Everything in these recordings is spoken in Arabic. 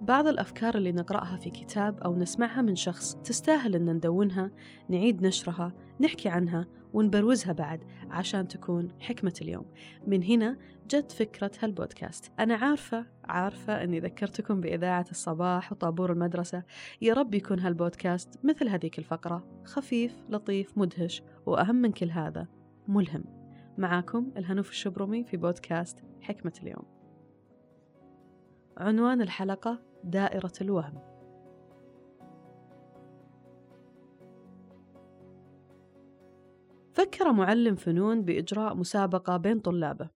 بعض الأفكار اللي نقرأها في كتاب أو نسمعها من شخص تستاهل أن ندونها نعيد نشرها نحكي عنها ونبروزها بعد عشان تكون حكمة اليوم. من هنا جت فكرة هالبودكاست. أنا عارفة عارفة أني ذكرتكم بإذاعة الصباح وطابور المدرسة. يا رب يكون هالبودكاست مثل هذيك الفقرة خفيف لطيف مدهش وأهم من كل هذا ملهم. معاكم الهنوف الشبرمي في بودكاست حكمة اليوم. عنوان الحلقة دائرة الوهم. فكر معلم فنون بإجراء مسابقة بين طلابه.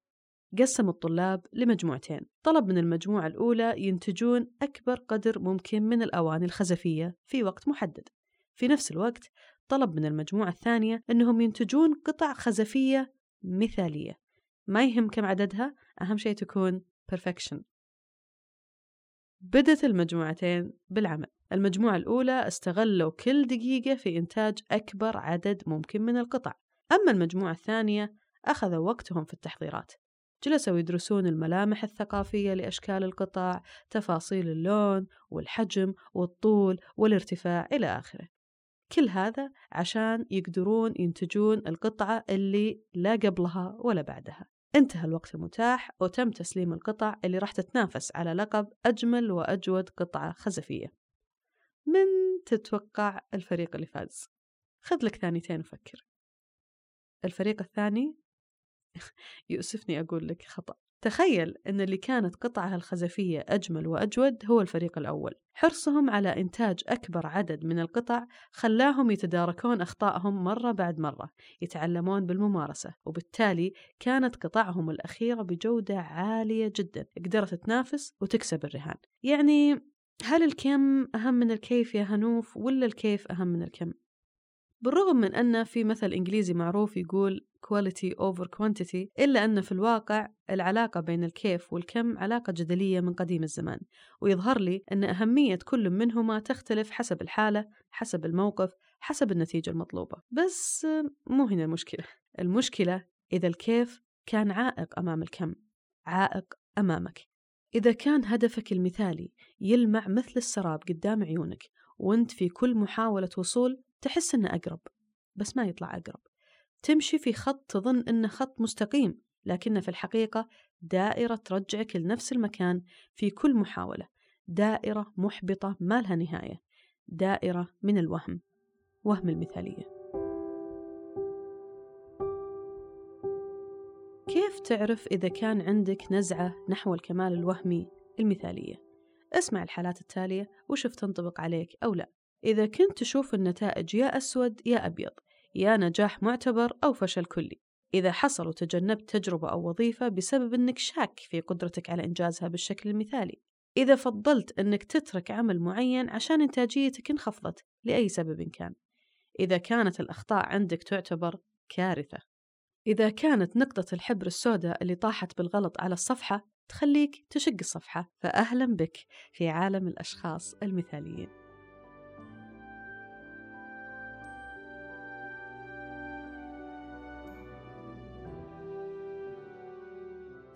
قسم الطلاب لمجموعتين. طلب من المجموعة الأولى ينتجون أكبر قدر ممكن من الأواني الخزفية في وقت محدد. في نفس الوقت طلب من المجموعة الثانية أنهم ينتجون قطع خزفية مثالية. ما يهم كم عددها أهم شيء تكون perfection. بدت المجموعتين بالعمل. المجموعة الأولى استغلوا كل دقيقة في إنتاج أكبر عدد ممكن من القطع. أما المجموعة الثانية أخذوا وقتهم في التحضيرات. جلسوا يدرسون الملامح الثقافية لأشكال القطع تفاصيل اللون والحجم والطول والارتفاع إلى آخره. كل هذا عشان يقدرون ينتجون القطعة اللي لا قبلها ولا بعدها. انتهى الوقت المتاح وتم تسليم القطع اللي راح تتنافس على لقب أجمل وأجود قطعة خزفية. من تتوقع الفريق اللي فاز؟ خذ لك ثانيتين وفكر. الفريق الثاني؟ يؤسفني أقول لك خطأ. تخيل أن اللي كانت قطعها الخزفية أجمل وأجود هو الفريق الأول حرصهم على إنتاج أكبر عدد من القطع خلاهم يتداركون أخطائهم مرة بعد مرة يتعلمون بالممارسة وبالتالي كانت قطعهم الأخيرة بجودة عالية جدا قدرت تنافس وتكسب الرهان يعني هل الكم أهم من الكيف يا هنوف ولا الكيف أهم من الكم؟ بالرغم من أن في مثل إنجليزي معروف يقول quality over quantity إلا أن في الواقع العلاقة بين الكيف والكم علاقة جدلية من قديم الزمان. ويظهر لي أن أهمية كل منهما تختلف حسب الحالة حسب الموقف حسب النتيجة المطلوبة. بس مو هنا المشكلة. المشكلة إذا الكيف كان عائق أمام الكم عائق أمامك. إذا كان هدفك المثالي يلمع مثل السراب قدام عيونك وأنت في كل محاولة وصول تحس إنه أقرب بس ما يطلع أقرب. تمشي في خط تظن إنه خط مستقيم لكنه في الحقيقة دائرة ترجعك لنفس المكان في كل محاولة. دائرة محبطة ما لها نهاية دائرة من الوهم وهم المثالية. كيف تعرف إذا كان عندك نزعة نحو الكمال الوهمي المثالية؟ اسمع الحالات التالية وشوف تنطبق عليك أو لا. إذا كنت تشوف النتائج يا أسود يا أبيض يا نجاح معتبر أو فشل كلي. إذا حصل وتجنبت تجربة أو وظيفة بسبب أنك شاك في قدرتك على إنجازها بالشكل المثالي. إذا فضلت أنك تترك عمل معين عشان إنتاجيتك انخفضت لأي سبب كان. إذا كانت الأخطاء عندك تعتبر كارثة. إذا كانت نقطة الحبر السوداء اللي طاحت بالغلط على الصفحة تخليك تشق الصفحة فأهلا بك في عالم الأشخاص المثاليين.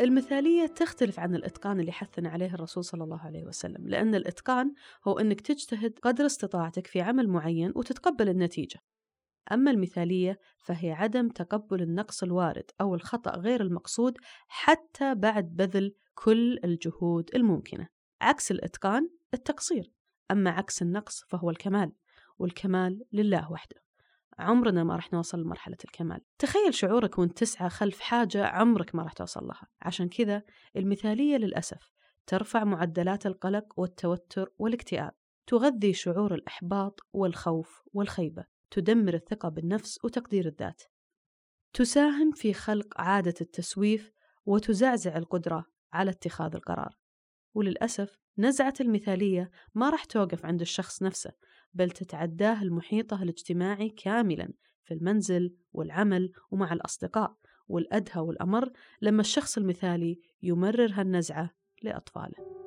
المثالية تختلف عن الإتقان اللي حثنا عليه الرسول صلى الله عليه وسلم لأن الإتقان هو أنك تجتهد قدر استطاعتك في عمل معين وتتقبل النتيجة. أما المثالية فهي عدم تقبل النقص الوارد أو الخطأ غير المقصود حتى بعد بذل كل الجهود الممكنة. عكس الإتقان التقصير أما عكس النقص فهو الكمال والكمال لله وحده. عمرنا ما راح نوصل لمرحلة الكمال. تخيل شعورك وانت تسعى خلف حاجة عمرك ما راح توصل لها. عشان كذا المثالية للأسف ترفع معدلات القلق والتوتر والاكتئاب. تغذي شعور الإحباط والخوف والخيبة. تدمر الثقة بالنفس وتقدير الذات. تساهم في خلق عادة التسويف وتزعزع القدرة على اتخاذ القرار. وللأسف نزعة المثالية ما راح توقف عند الشخص نفسه. بل تتعداه المحيطه الاجتماعي كاملا في المنزل والعمل ومع الأصدقاء والأدهى والأمر لما الشخص المثالي يمرر هالنزعة لأطفاله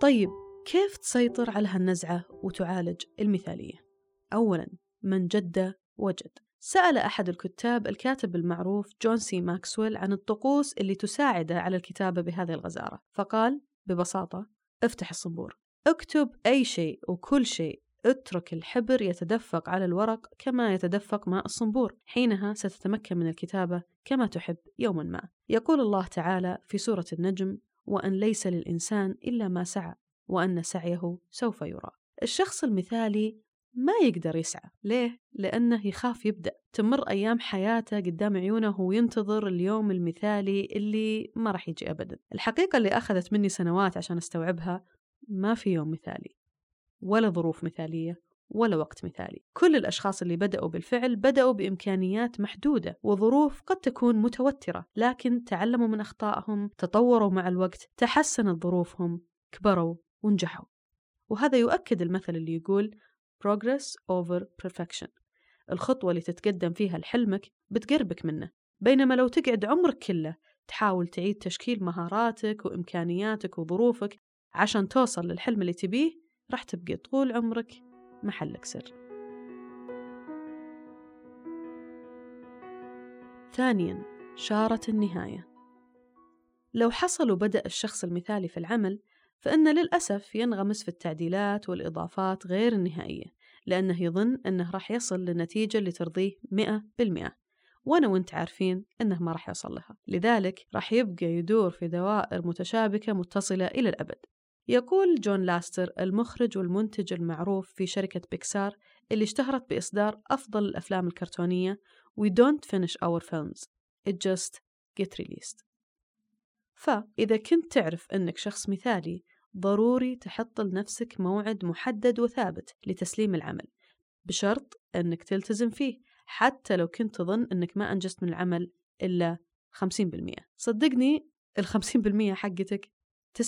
طيب كيف تسيطر على هالنزعة وتعالج المثالية؟ أولا من جد وجد سأل أحد الكتاب الكاتب المعروف جون سي ماكسويل عن الطقوس اللي تساعده على الكتابة بهذه الغزارة. فقال ببساطة افتح الصنبور اكتب أي شيء وكل شيء اترك الحبر يتدفق على الورق كما يتدفق ماء الصنبور. حينها ستتمكن من الكتابة كما تحب يوما ما. يقول الله تعالى في سورة النجم وأن ليس للإنسان إلا ما سعى وأن سعيه سوف يرى. الشخص المثالي ما يقدر يسعى. ليه؟ لأنه يخاف يبدأ. تمر أيام حياته قدام عيونه وينتظر اليوم المثالي اللي ما راح يجي أبدا. الحقيقة اللي أخذت مني سنوات عشان أستوعبها ما في يوم مثالي. ولا ظروف مثالية ولا وقت مثالي. كل الأشخاص اللي بدأوا بالفعل بدأوا بإمكانيات محدودة وظروف قد تكون متوترة. لكن تعلموا من أخطائهم تطوروا مع الوقت تحسنت ظروفهم كبروا ونجحوا. وهذا يؤكد المثل اللي يقول progress over perfection. الخطوة اللي تتقدم فيها لحلمك بتقربك منه. بينما لو تقعد عمرك كله تحاول تعيد تشكيل مهاراتك وإمكانياتك وظروفك عشان توصل للحلم اللي تبيه راح تبقى طول عمرك محلك سر. ثانيا شارة النهاية. لو حصل وبدأ الشخص المثالي في العمل فإن للأسف ينغمس في التعديلات والإضافات غير النهائية لأنه يظن أنه راح يصل للنتيجة اللي ترضيه مئة بالمئة وأنا وأنت عارفين أنه ما راح يوصل لها. لذلك راح يبقى يدور في دوائر متشابكة متصلة إلى الأبد. يقول جون لاستر المخرج والمنتج المعروف في شركة بيكسار اللي اشتهرت بإصدار أفضل الأفلام الكرتونية We don't finish our films it just get released فإذا كنت تعرف أنك شخص مثالي ضروري تحط لنفسك موعد محدد وثابت لتسليم العمل بشرط أنك تلتزم فيه حتى لو كنت تظن أنك ما أنجزت من العمل إلا 50% صدقني ال 50% حقتك 90%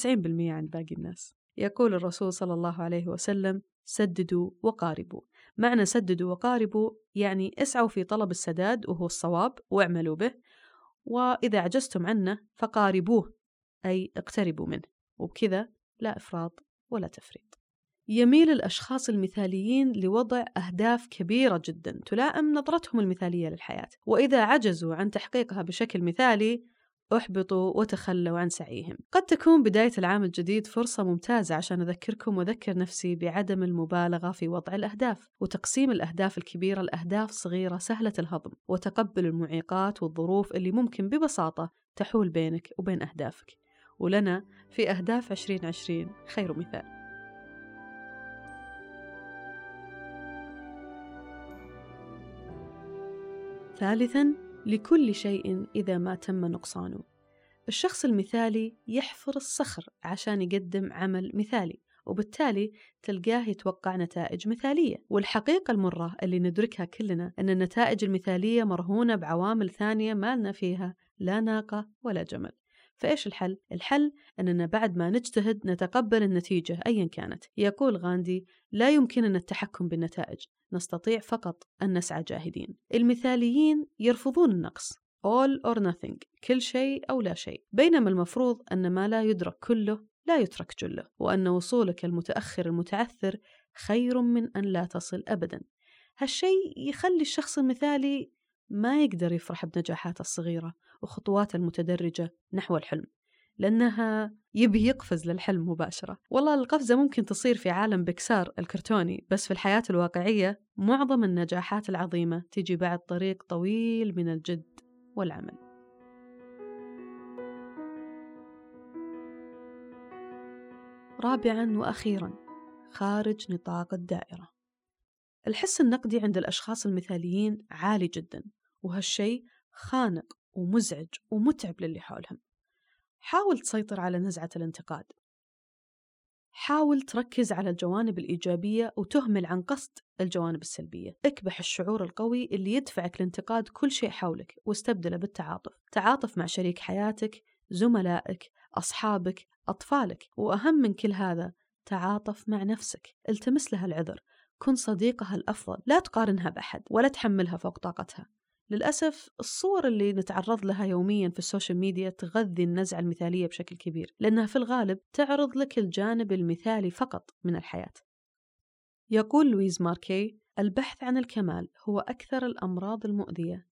عند باقي الناس. يقول الرسول صلى الله عليه وسلم سددوا وقاربوا. معنى سددوا وقاربوا يعني اسعوا في طلب السداد وهو الصواب واعملوا به وإذا عجزتم عنه فقاربوه أي اقتربوا منه. وبكذا لا إفراط ولا تفريط. يميل الأشخاص المثاليين لوضع أهداف كبيرة جدا تلائم نظرتهم المثالية للحياة وإذا عجزوا عن تحقيقها بشكل مثالي أحبطوا وتخلوا عن سعيهم. قد تكون بداية العام الجديد فرصة ممتازة عشان أذكركم وأذكر نفسي بعدم المبالغة في وضع الأهداف وتقسيم الأهداف الكبيرة لأهداف صغيرة سهلة الهضم وتقبل المعيقات والظروف اللي ممكن ببساطة تحول بينك وبين أهدافك. ولنا في أهداف 2020 خير مثال. ثالثا لكل شيء إذا ما تم نقصانه. الشخص المثالي يحفر الصخر عشان يقدم عمل مثالي وبالتالي تلقاه يتوقع نتائج مثالية. والحقيقة المرة اللي ندركها كلنا أن النتائج المثالية مرهونة بعوامل ثانية ما لنا فيها لا ناقة ولا جمل. فإيش الحل؟ الحل أننا بعد ما نجتهد نتقبل النتيجة أيا كانت. يقول غاندي لا يمكننا التحكم بالنتائج نستطيع فقط أن نسعى جاهدين. المثاليين يرفضون النقص. All or nothing كل شيء أو لا شيء. بينما المفروض أن ما لا يدرك كله لا يترك جله وأن وصولك المتأخر المتعثر خير من أن لا تصل أبدا. هالشيء يخلي الشخص المثالي ما يقدر يفرح بنجاحاته الصغيرة وخطواته المتدرجة نحو الحلم لأنها يبي يقفز للحلم مباشرة. والله القفزة ممكن تصير في عالم بكسار الكرتوني بس في الحياة الواقعية معظم النجاحات العظيمة تجي بعد طريق طويل من الجد والعمل. رابعا وأخيرا خارج نطاق الدائرة. الحس النقدي عند الأشخاص المثاليين عالي جدا وهالشيء خانق ومزعج ومتعب للي حولهم. حاول تسيطر على نزعة الانتقاد. حاول تركز على الجوانب الإيجابية وتهمل عن قصد الجوانب السلبية. اكبح الشعور القوي اللي يدفعك لانتقاد كل شيء حولك واستبدله بالتعاطف. تعاطف مع شريك حياتك زملائك أصحابك أطفالك وأهم من كل هذا تعاطف مع نفسك. التمس لها العذر كن صديقها الأفضل لا تقارنها بأحد ولا تحملها فوق طاقتها. للأسف الصور اللي نتعرض لها يوميا في ال social media تغذي النزعة المثالية بشكل كبير لأنها في الغالب تعرض لك الجانب المثالي فقط من الحياة. يقول لويز ماركي البحث عن الكمال هو أكثر الأمراض المؤذية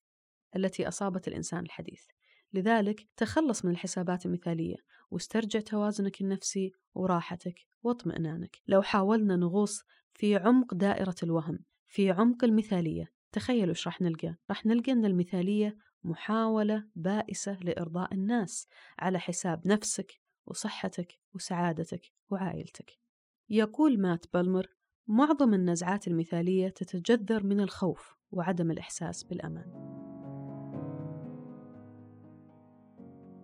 التي أصابت الإنسان الحديث. لذلك تخلص من الحسابات المثالية واسترجع توازنك النفسي وراحتك واطمئنانك. لو حاولنا نغوص في عمق دائرة الوهم في عمق المثالية. تخيلوا إيش راح نلقى؟ راح نلقى أن المثالية محاولة بائسة لإرضاء الناس على حساب نفسك وصحتك وسعادتك وعائلتك. يقول مات بالمر معظم النزعات المثالية تتجذر من الخوف وعدم الإحساس بالأمان.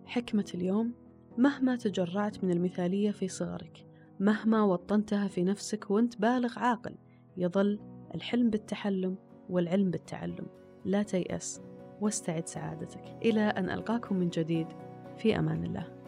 حكمة اليوم مهما تجرعت من المثالية في صغرك مهما وطنتها في نفسك وانت بالغ عاقل يظل الحلم بالتحلم والعلم بالتعلم. لا تيأس واستعد سعادتك. إلى أن ألقاكم من جديد. في أمان الله.